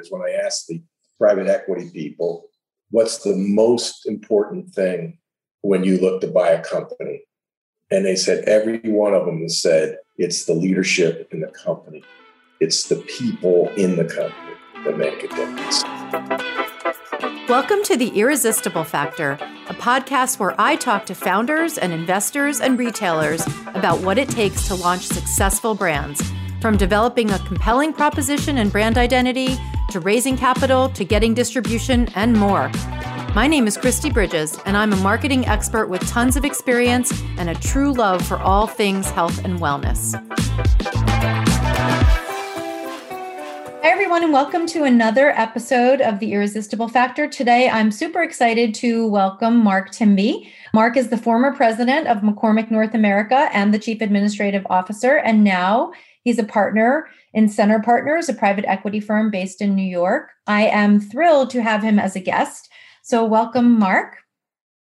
is when I asked the private equity people, what's the most important thing when you look to buy a company? And they said, every one of them said, it's the leadership in the company, it's the people in the company that make a difference. Welcome to The Irresistible Factor, a podcast where I talk to founders and investors and retailers about what it takes to launch successful brands from developing a compelling proposition and brand identity, to raising capital, to getting distribution, and more. My name is Kristi Bridges, and I'm a marketing expert with tons of experience and a true love for all things health and wellness. Hi, everyone, and welcome to another episode of The Irresistible Factor. Today, I'm super excited to welcome Mark Timbie. Mark is the former president of McCormick North America and the chief administrative officer, and now He's a partner in Centre Partners, a private equity firm based in New York. I am thrilled to have him as a guest. So, welcome, Mark.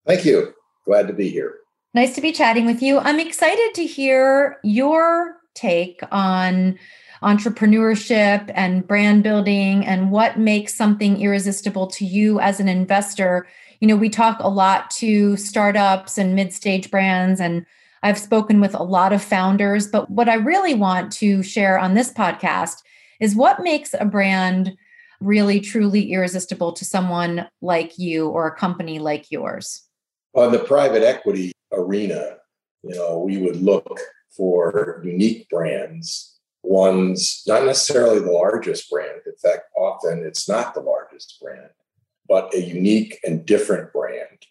Thank you. Glad to be here. Nice to be chatting with you. I'm excited to hear your take on entrepreneurship and brand building and what makes something irresistible to you as an investor. You know, we talk a lot to startups and mid-stage brands and I've spoken with a lot of founders, but what I really want to share on this podcast is what makes a brand really truly irresistible to someone like you or a company like yours? On the private equity arena, you know, we would look for unique brands, ones not necessarily the largest brand. In fact, often it's not the largest brand, but a unique and different brand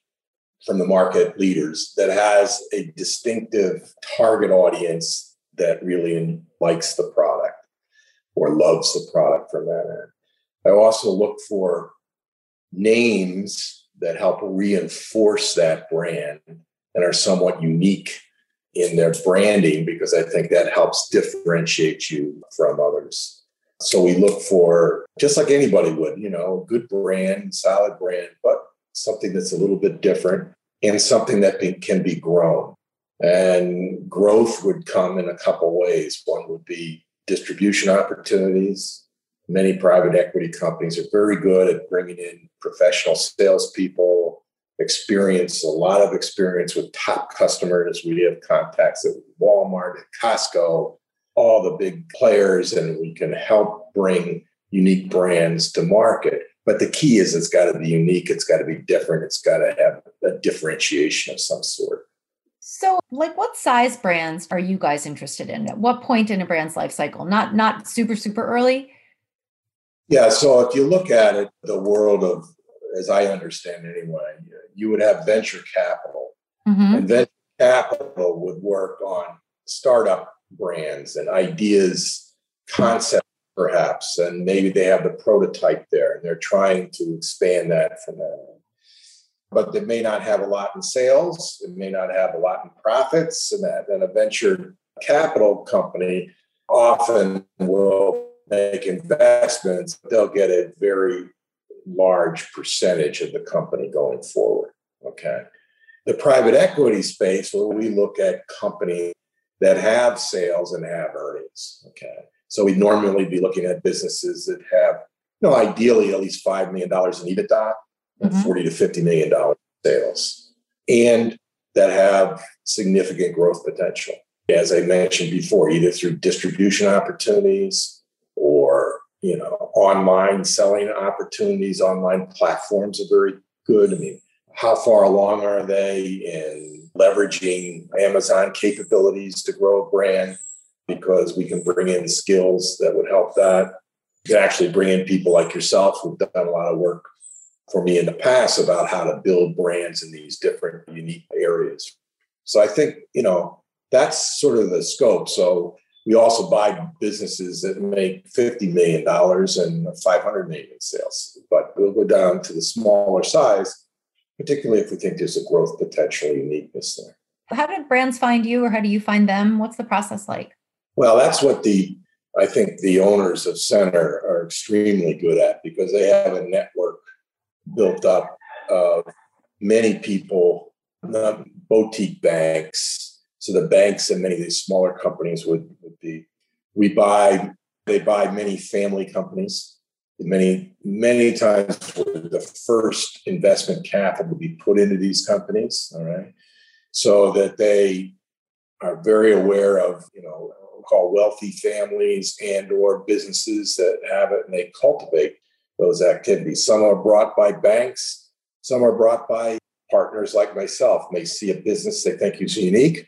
from the market leaders that has a distinctive target audience that really likes the product or loves the product from that end. I also look for names that help reinforce that brand and are somewhat unique in their branding because I think that helps differentiate you from others. So we look for, just like anybody would, you know, good brand, solid brand, but something that's a little bit different and something that can be grown. And growth would come in a couple ways. One would be distribution opportunities. Many private equity companies are very good at bringing in professional salespeople, experience, a lot of experience with top customers. We have contacts at Walmart, at Costco, all the big players, and we can help bring unique brands to market. But the key is it's got to be unique, it's got to be different, it's got to have a differentiation of some sort. So, like what size brands are you guys interested in? At what point in a brand's life cycle? Not not super super early? Yeah, so if you look at it, the world of as I understand anyway, you would have venture capital. Mm-hmm. And venture capital would work on startup brands and ideas, concepts perhaps, and maybe they have the prototype there and they're trying to expand that from there. But they may not have a lot in sales, it may not have a lot in profits, and that and a venture capital company often will make investments, they'll get a very large percentage of the company going forward. Okay. The private equity space, where we look at companies that have sales and have earnings. Okay. So we'd normally be looking at businesses that have, you know, ideally at least $5 million in EBITDA and mm-hmm. 40 to $50 million in sales and that have significant growth potential. As I mentioned before, either through distribution opportunities or, you know, online selling opportunities, online platforms are very good. I mean, how far along are they in leveraging Amazon capabilities to grow a brand? Because we can bring in skills that would help that. You can actually bring in people like yourself who've done a lot of work for me in the past about how to build brands in these different unique areas. So I think, you know, that's sort of the scope. So we also buy businesses that make $50 million and 500 million in sales, but we'll go down to the smaller size, particularly if we think there's a growth potential uniqueness there. How did brands find you or how do you find them? What's the process like? Well, that's what the I think the owners of Centre are extremely good at because they have a network built up of many people, not boutique banks. So the banks and many of these smaller companies would, would be we buy they buy many family companies Many, many times the first investment capital would be put into these companies, all right, so that they are very aware of, you know, call wealthy families and or businesses that have it and they cultivate those activities. Some are brought by banks, some are brought by partners like myself, may see a business they think is unique,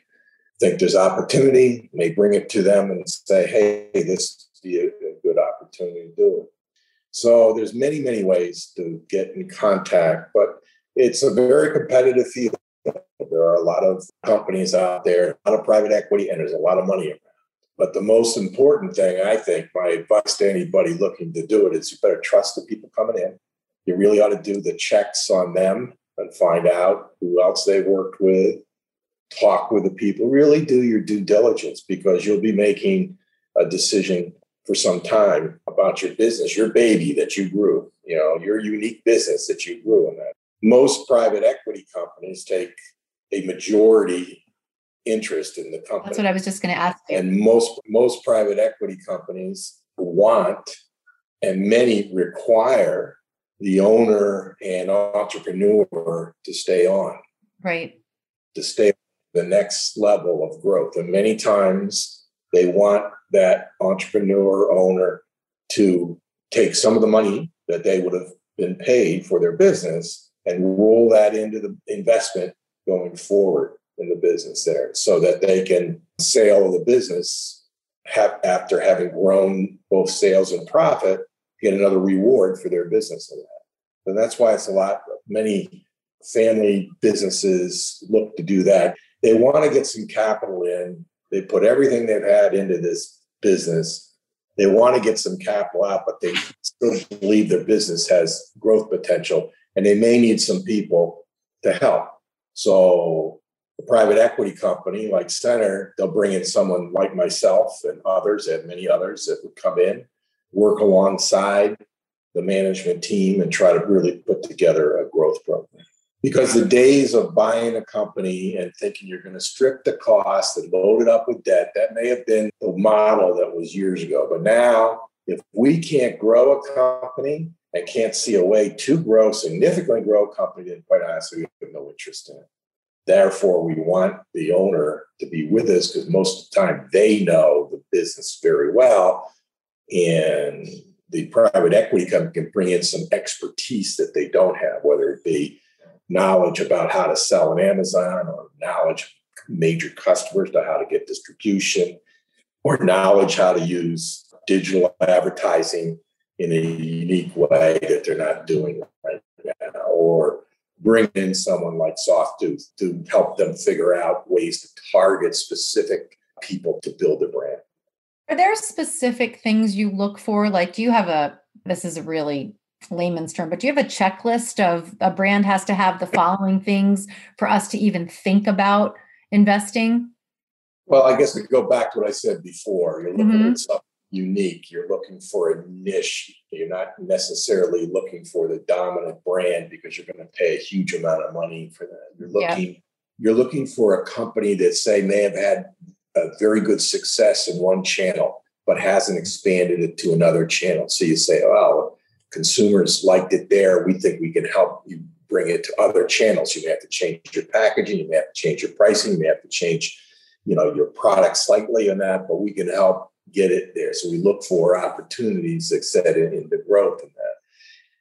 think there's opportunity, may bring it to them and say, hey, this be a, a good opportunity to do it. So there's many, many ways to get in contact, but it's a very competitive field. There are a lot of companies out there, a lot of private equity, and there's a lot of money around. But the most important thing, I think, my advice to anybody looking to do it is you better trust the people coming in. You really ought to do the checks on them and find out who else they've worked with, talk with the people, really do your due diligence because you'll be making a decision for some time about your business, your baby that you grew, you know, your unique business that you grew in that. Most private equity companies take a majority interest in the company. That's what I was just going to ask. You. And most most private equity companies want and many require the owner and entrepreneur to stay on. Right. To stay the next level of growth. And many times they want that entrepreneur owner to take some of the money that they would have been paid for their business and roll that into the investment going forward in the business there so that they can sell the business have, after having grown both sales and profit get another reward for their business in that and that's why it's a lot many family businesses look to do that they want to get some capital in they put everything they've had into this business. They want to get some capital out, but they still believe their business has growth potential and they may need some people to help. So, a private equity company like Centre, they'll bring in someone like myself and others, and many others that would come in, work alongside the management team, and try to really put together a growth program. Because the days of buying a company and thinking you're going to strip the cost and load it up with debt that may have been the model that was years ago. But now if we can't grow a company and can't see a way to grow significantly grow a company then quite honestly we have no interest in it therefore we want the owner to be with us because most of the time they know the business very well. And the private equity company can bring in some expertise that they don't have whether it be knowledge about how to sell on Amazon or knowledge of major customers to how to get distribution or knowledge how to use digital advertising in a unique way that they're not doing right now or bring in someone like Softtooth to help them figure out ways to target specific people to build a brand. Are there specific things you look for? Like, do you have a, this is a really layman's term, but do you have a checklist of a brand has to have the following things for us to even think about investing? Well, I guess to go back to what I said before, you're looking mm-hmm. at something unique. You're looking for a niche. You're not necessarily looking for the dominant brand because you're going to pay a huge amount of money for that. You're looking, yeah. you're looking for a company that say may have had a very good success in one channel, but hasn't expanded it to another channel. So you say, oh, consumers liked it there. We think we can help you bring it to other channels. You may have to change your packaging, you may have to change your pricing, you may have to change, you know, your product slightly on that, but we can help get it there. So we look for opportunities that set it into growth in that.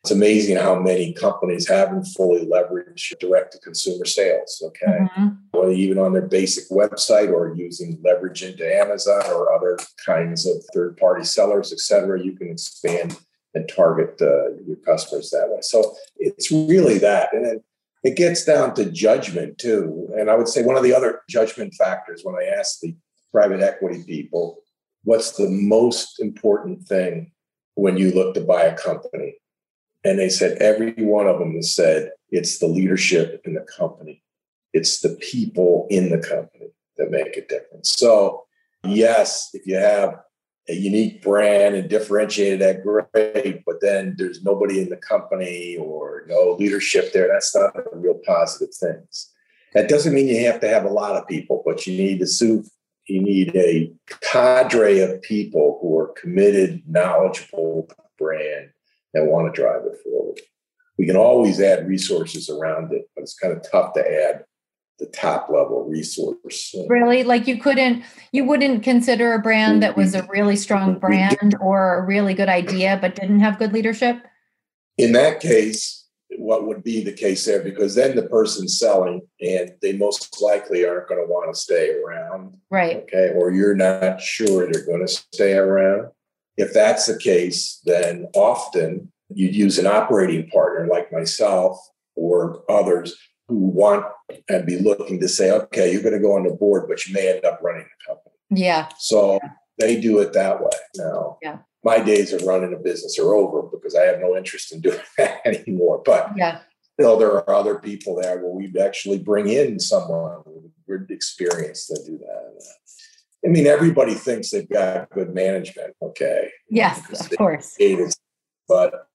It's amazing how many companies haven't fully leveraged direct to consumer sales. Okay. Mm-hmm. Whether even on their basic website or using leverage into Amazon or other kinds of third party sellers, et cetera, you can expand and target uh, your customers that way. So it's really that. And then it gets down to judgment too. And I would say one of the other judgment factors when I ask the private equity people, what's the most important thing when you look to buy a company? And they said, every one of them has said, it's the leadership in the company, it's the people in the company that make a difference. So, yes, if you have a unique brand and differentiated that great, but then there's nobody in the company or no leadership there. That's not a real positive thing. That doesn't mean you have to have a lot of people, but you need to. You need a cadre of people who are committed, knowledgeable brand, that want to drive it forward. We can always add resources around it, but it's kind of tough to add the top level resource. Really? Like you couldn't, you wouldn't consider a brand that was a really strong brand or a really good idea, but didn't have good leadership? In that case, what would be the case there? Because then the person's selling and they most likely aren't going to want to stay around. Right. Okay. Or you're not sure they're going to stay around. If that's the case, then often you'd use an operating partner like myself or others who want and be looking to say, okay, you're going to go on the board, but you may end up running the company. Yeah. So yeah. they do it that way. Now, yeah. My days of running a business are over because I have no interest in doing that anymore. But yeah. still, there are other people there where we'd actually bring in someone with experience to do that. I mean, everybody thinks they've got good management. Okay. Yes, of course. But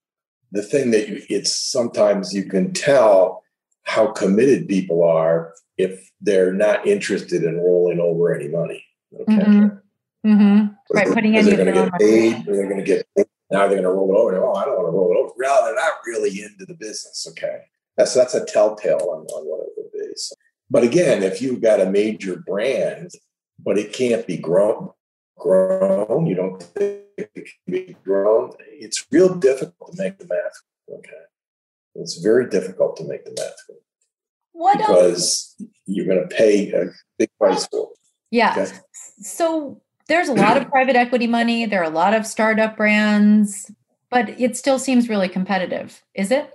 the thing that you, it's sometimes you can tell how committed people are if they're not interested in rolling over any money. Okay. Mm-hmm. Mm-hmm. Right, putting in. They're going to get paid. They're going to get paid. Now they're going to roll it over. Oh, I don't want to roll it over. Well, they're not really into the business. Okay, that's that's a telltale on, on what it would be. So, but again, if you've got a major brand, but it can't be grown, grown, you don't think it can be grown. It's real difficult to make the math. Okay. It's very difficult to make the math work. What because else? you're going to pay a big price for it. Yeah. Okay? So there's a lot of private equity money. There are a lot of startup brands, but it still seems really competitive. Is it?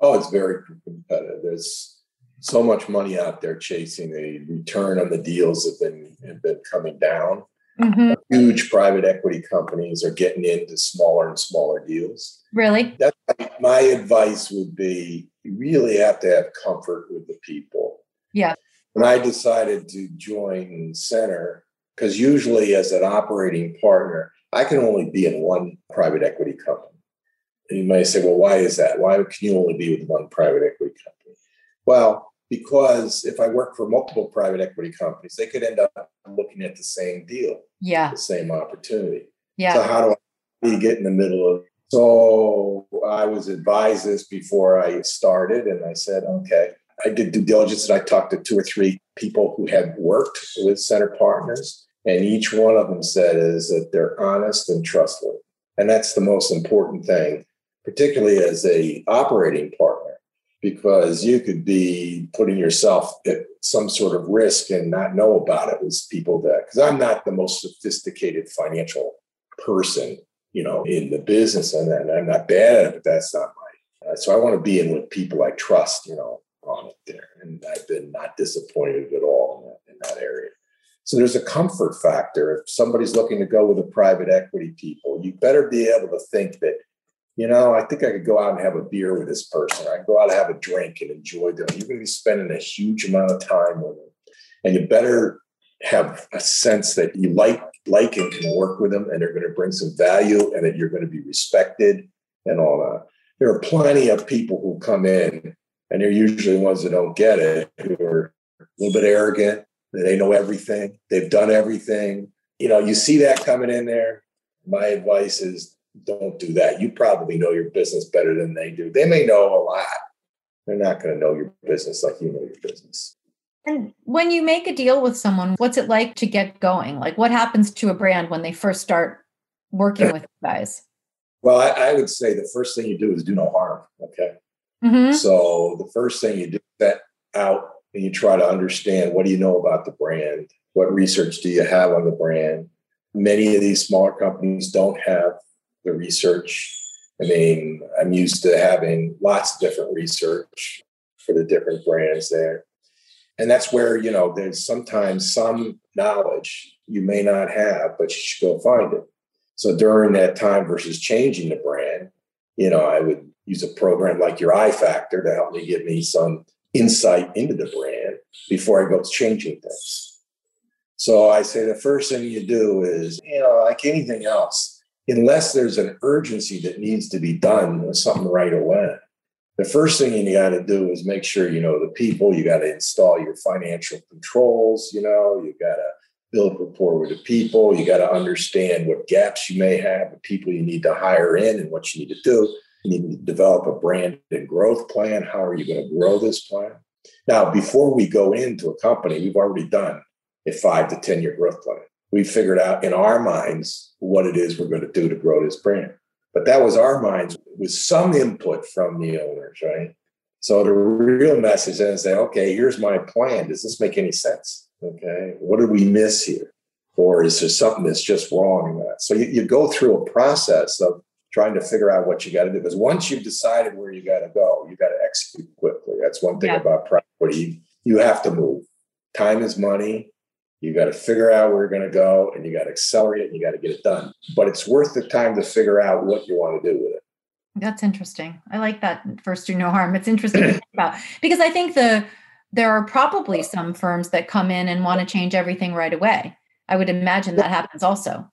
Oh, it's very competitive. There's so much money out there chasing. The return on the deals that have been have been coming down. Mm-hmm. Huge private equity companies are getting into smaller and smaller deals. Really? That, my advice would be you really have to have comfort with the people. Yeah. When I decided to join Centre, because usually as an operating partner, I can only be in one private equity company. And you might say, well, why is that? Why can you only be with one private equity company? Well, because if I work for multiple private equity companies, they could end up looking at the same deal, yeah, the same opportunity. Yeah. So how do I get in the middle of? So I was advised this before I started, and I said, okay. I did due diligence, and I talked to two or three people who had worked with Centre Partners, and each one of them said is that they're honest and trustworthy, and that's the most important thing, particularly as a operating partner because you could be putting yourself at some sort of risk and not know about it with people that because i'm not the most sophisticated financial person you know in the business and, i'm not bad at it but that's not my uh, so i want to be in with people i trust you know on it there and i've been not disappointed at all in that, in that area so there's a comfort factor if somebody's looking to go with a private equity people you better be able to think that you know, I think I could go out and have a beer with this person. I could go out and have a drink and enjoy them. You're going to be spending a huge amount of time with them. And you better have a sense that you like like and can work with them and they're going to bring some value and that you're going to be respected and all that. There are plenty of people who come in and they're usually the ones that don't get it, who are a little bit arrogant, they know everything, they've done everything. You know, you see that coming in there. My advice is don't do that. You probably know your business better than they do. They may know a lot. They're not going to know your business like you know your business. And when you make a deal with someone, what's it like to get going? Like what happens to a brand when they first start working with you guys? Well, I, I, would say the first thing you do is do no harm. Okay. Mm-hmm. So the first thing you do that out and you try to understand what do you know about the brand? What research do you have on the brand? Many of these smaller companies don't have the research. I mean, I'm used to having lots of different research for the different brands there. And that's where, you know, there's sometimes some knowledge you may not have, but you should go find it. So during that time versus changing the brand, you know, I would use a program like your iFactor to help me give me some insight into the brand before I go to changing things. So I say the first thing you do is, you know, like anything else, unless there's an urgency that needs to be done with something right away. The first thing you got to do is make sure you know the people. You got to install your financial controls. You know, you got to build rapport with the people. You got to understand what gaps you may have, the people you need to hire in, and what you need to do. You need to develop a brand and growth plan. How are you going to grow this plan? Now, before we go into a company, we've already done a five to 10 year growth plan. We figured out in our minds what it is we're going to do to grow this brand. But that was our minds with some input from the owners, right? So the real message is say, okay, here's my plan. Does this make any sense? Okay, what did we miss here? Or is there something that's just wrong in that? So you, you go through a process of trying to figure out what you got to do. Because once you've decided where you got to go, you got to execute quickly. That's one thing yeah. about property. You, you have to move. Time is money. You got to figure out where you're going to go and you got to accelerate and you got to get it done. But it's worth the time to figure out what you want to do with it. That's interesting. I like that first do no harm. It's interesting to think about because I think the there are probably some firms that come in and want to change everything right away. I would imagine that happens also.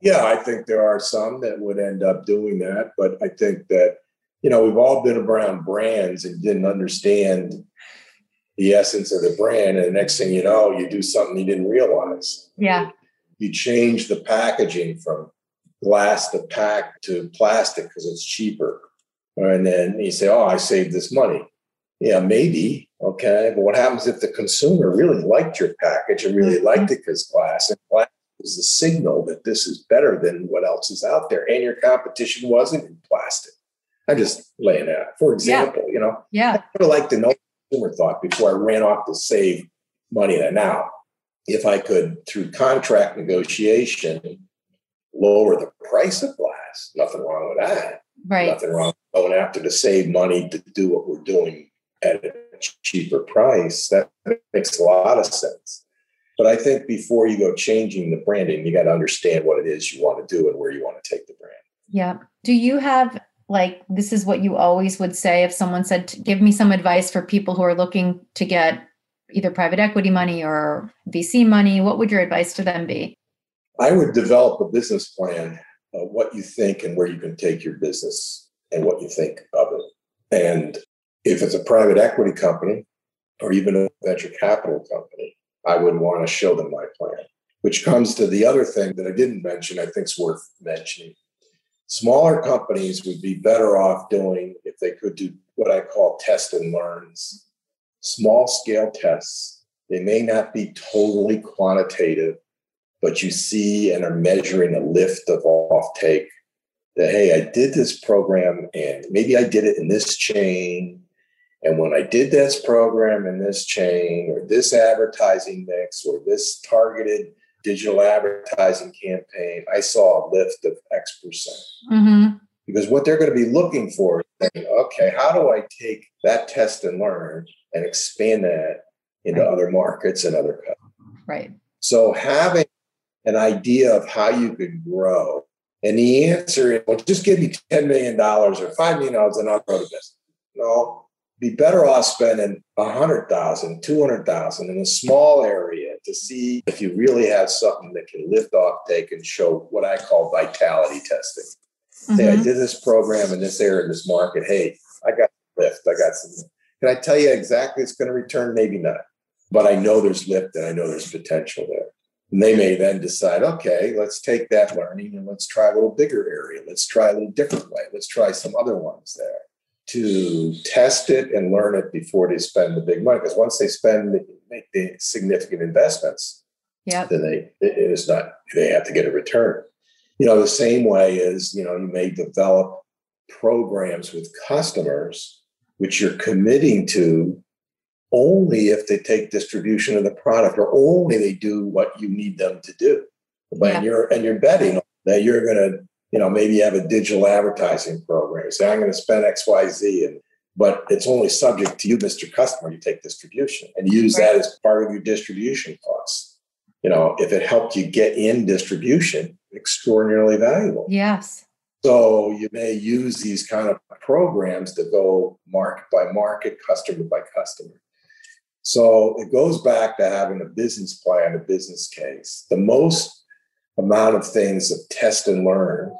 Yeah, I think there are some that would end up doing that, but I think that you know we've all been around brands and didn't understand the essence of the brand. And the next thing you know, you do something you didn't realize. Yeah. You change the packaging from glass to pack to plastic because it's cheaper. And then you say, oh, I saved this money. Yeah, maybe. Okay. But what happens if the consumer really liked your package and really mm-hmm. liked it because glass and glass is the signal that this is better than what else is out there and your competition wasn't in plastic? I'm just laying it out. For example, yeah. you know, yeah. I would like to know consumer thought before I ran off to save money. And now, if I could, through contract negotiation, lower the price of glass, nothing wrong with that. Right. Nothing wrong going after to save money to do what we're doing at a cheaper price. That makes a lot of sense. But I think before you go changing the branding, you got to understand what it is you want to do and where you want to take the brand. Yeah. Do you have like this is what you always would say if someone said give me some advice for people who are looking to get either private equity money or VC money what would your advice to them be I would develop a business plan of what you think and where you can take your business and what you think of it and if it's a private equity company or even a venture capital company I would want to show them my plan which comes to the other thing that I didn't mention I think is worth mentioning Smaller companies would be better off doing if they could do what I call test and learns, small scale tests. They may not be totally quantitative, but you see and are measuring a lift of offtake that, hey, I did this program and maybe I did it in this chain. And when I did this program in this chain or this advertising mix or this targeted digital advertising campaign, I saw a lift of X percent. Mm-hmm. Because what they're going to be looking for is saying, okay, how do I take that test and learn and expand that into right. other markets and other customers? Right. So having an idea of how you could grow. And the answer is, well, just give me $10 million or $5 million and I'll grow the business. No, be better off spending 100,000, 200,000 in a small area to see if you really have something that can lift off take and show what I call vitality testing. Mm-hmm. Say, I did this program in this area, in this market. Hey, I got lift. I got some. Can I tell you exactly it's going to return? Maybe not. But I know there's lift and I know there's potential there. And they may then decide, okay, let's take that learning and let's try a little bigger area. Let's try a little different way. Let's try some other ones there to test it and learn it before they spend the big money. Because once they spend make the significant investments, yeah, then they it is not they have to get a return. You know, the same way is you know, you may develop programs with customers which you're committing to only if they take distribution of the product or only they do what you need them to do. But yeah. you're and you're betting that you're going to you know, maybe you have a digital advertising program. say, I'm going to spend X, Y, Z, and but it's only subject to you, Mr. Customer. You take distribution and use right. that as part of your distribution costs. You know, if it helped you get in distribution, extraordinarily valuable. Yes. So you may use these kind of programs to go market by market, customer by customer. So it goes back to having a business plan, a business case. The most amount of things of test and learn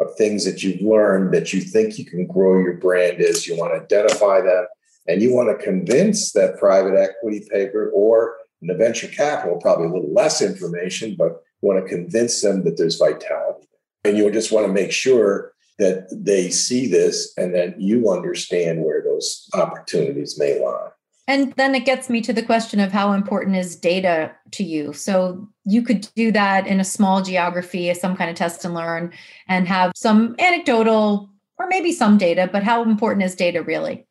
of things that you've learned that you think you can grow your brand is you want to identify them and you want to convince that private equity paper or And the venture capital, probably a little less information, but want to convince them that there's vitality. And you just want to make sure that they see this and that you understand where those opportunities may lie. And then it gets me to the question of how important is data to you. So you could do that in a small geography, some kind of test and learn, and have some anecdotal or maybe some data, but how important is data really?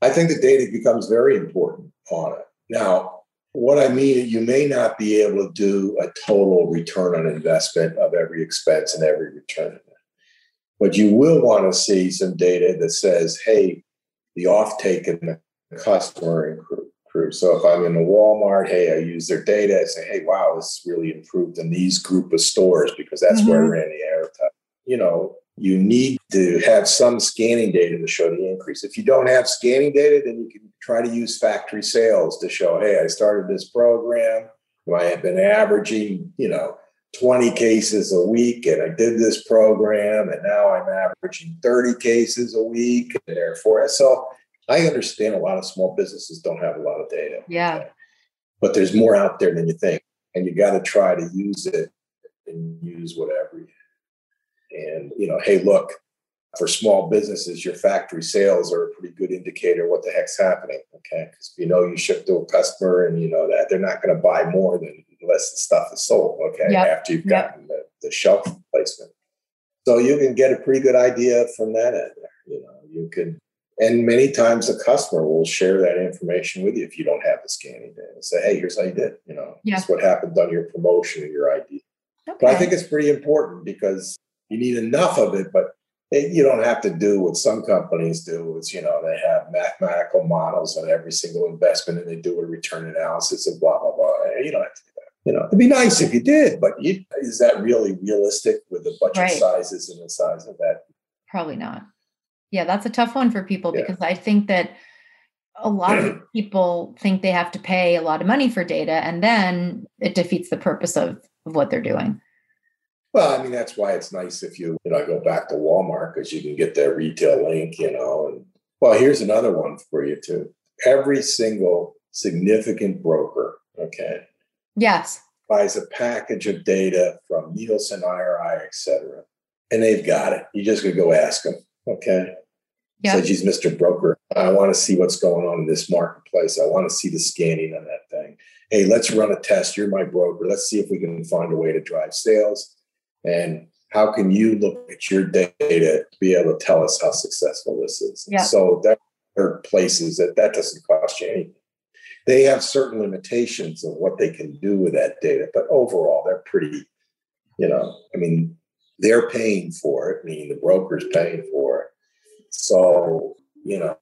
I think the data becomes very important on it. Now, what I mean, you may not be able to do a total return on investment of every expense and every return. But you will want to see some data that says, hey, the offtake and the customer So if I'm in a Walmart, hey, I use their data. I say, hey, wow, this really improved in these group of stores because that's mm-hmm. where we're in the air. You know, you need to have some scanning data to show the increase. If you don't have scanning data, then you can try to use factory sales to show, hey, I started this program. I have been averaging, you know, 20 cases a week and I did this program and now I'm averaging 30 cases a week and therefore so I understand a lot of small businesses don't have a lot of data. Yeah. But there's more out there than you think. And you got to try to use it and use whatever. And, you know, hey, look, for small businesses, your factory sales are a pretty good indicator what the heck's happening. Okay. Because you know you ship to a customer and you know that they're not going to buy more than unless the stuff is sold. Okay. Yep. After you've gotten yep. the, the shelf placement. So you can get a pretty good idea from that end. You know, you can and many times the customer will share that information with you if you don't have the scanning data and say, hey, here's how you did. You know, yeah. this what happened on your promotion and your ID. Okay. But I think it's pretty important because you need enough of it, but you don't have to do what some companies do. It's, you know, they have mathematical models on every single investment and they do a return analysis and blah, blah, blah. You don't have to do that. You know, it'd be nice if you did, but you, is that really realistic with the budget right. sizes and the size of that? Probably not. Yeah, that's a tough one for people yeah. because I think that a lot of people think they have to pay a lot of money for data and then it defeats the purpose of, of what they're doing. Well, I mean, that's why it's nice if you, you know, go back to Walmart because you can get their retail link, you know. And well, here's another one for you too. Every single significant broker, okay. Yes. Buys a package of data from Nielsen, IRI, et cetera. And they've got it. You just gotta go ask them. Okay. Yeah. Geez, Mr. Broker, I want to see what's going on in this marketplace. I want to see the scanning on that thing. Hey, let's run a test. You're my broker. Let's see if we can find a way to drive sales. And how can you look at your data to be able to tell us how successful this is? Yeah. So there are places that that doesn't cost you anything. They have certain limitations of what they can do with that data, but overall, they're pretty, you know, I mean, they're paying for it, meaning the broker's paying for it. So, you know,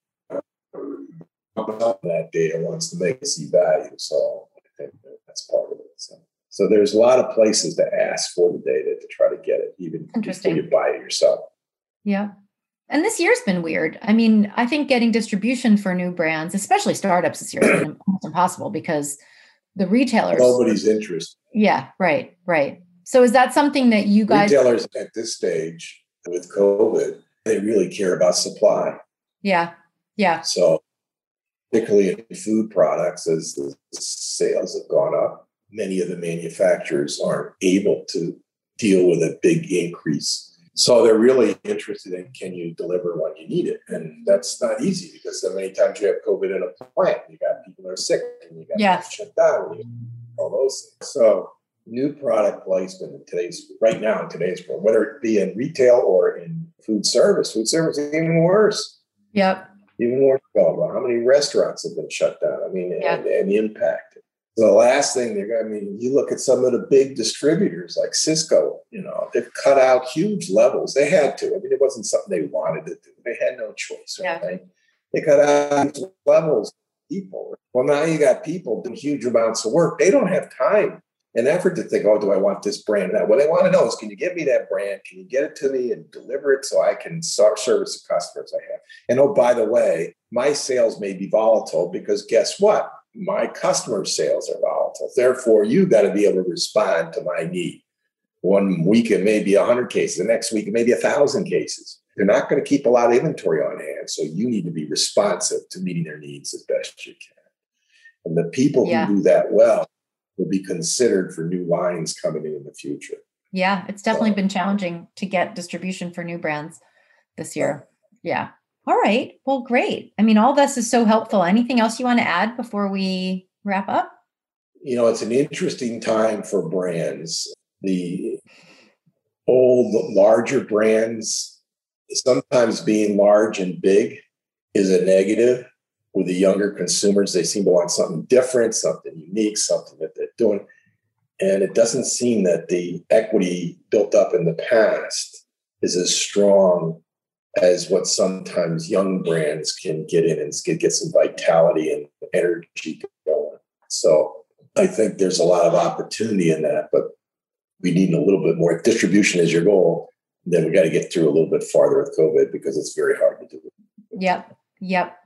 that data wants to make see value. So I think that's part of it. So, so there's a lot of places to ask for the data to try to get it, even before you buy it yourself. Yeah. And this year's been weird. I mean, I think getting distribution for new brands, especially startups this year, has been almost impossible because the retailers nobody's interested. Yeah, right, right. So is that something that you guys retailers at this stage with COVID, they really care about supply. Yeah. Yeah. So particularly in food products, as the sales have gone up, many of the manufacturers aren't able to deal with a big increase. So they're really interested in can you deliver when you need it? And that's not easy because so many times you have COVID in a plant, you got people that are sick and you got yes. shut down, all those things. So new product placement in today's right now in today's world, whether it be in retail or in food service. Food service is even worse. Yep. Even more about how many restaurants have been shut down. I mean, yep. and, and the impact. The last thing they're I mean, you look at some of the big distributors like Sysco, you know, they've cut out huge levels. They had to. I mean, it wasn't something they wanted to do. They had no choice, right? Yeah. They cut out levels people. Well, now you got people doing huge amounts of work. They don't have time an effort to think, oh, do I want this brand? Now, what they want to know is, can you give me that brand? Can you get it to me and deliver it so I can service the customers I have? And oh, by the way, my sales may be volatile because guess what? My customer sales are volatile. Therefore, you got to be able to respond to my need. One week it may be 100 cases, the next week it may be 1,000 cases. They're not going to keep a lot of inventory on hand. So you need to be responsive to meeting their needs as best you can. And the people yeah. who do that well will be considered for new lines coming in in the future. Yeah, it's definitely so, been challenging to get distribution for new brands this year. Yeah. All right. Well, great. I mean, all this is so helpful. Anything else you want to add before we wrap up? You know, it's an interesting time for brands. The old, larger brands, sometimes being large and big is a negative. With the younger consumers, they seem to want something different, something unique, something that doing. And it doesn't seem that the equity built up in the past is as strong as what sometimes young brands can get in and get, some vitality and energy going. So I think there's a lot of opportunity in that, but we need a little bit more distribution as your goal. Then we got to get through a little bit farther with COVID because it's very hard to do. Yep. Yep.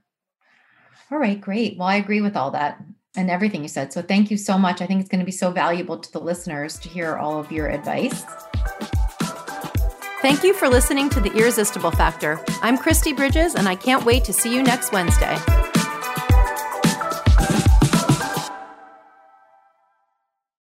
All right, great. Well, I agree with all that and everything you said. So thank you so much. I think it's going to be so valuable to the listeners to hear all of your advice. Thank you for listening to The Irresistible Factor. I'm Kristi Bridges, and I can't wait to see you next Wednesday.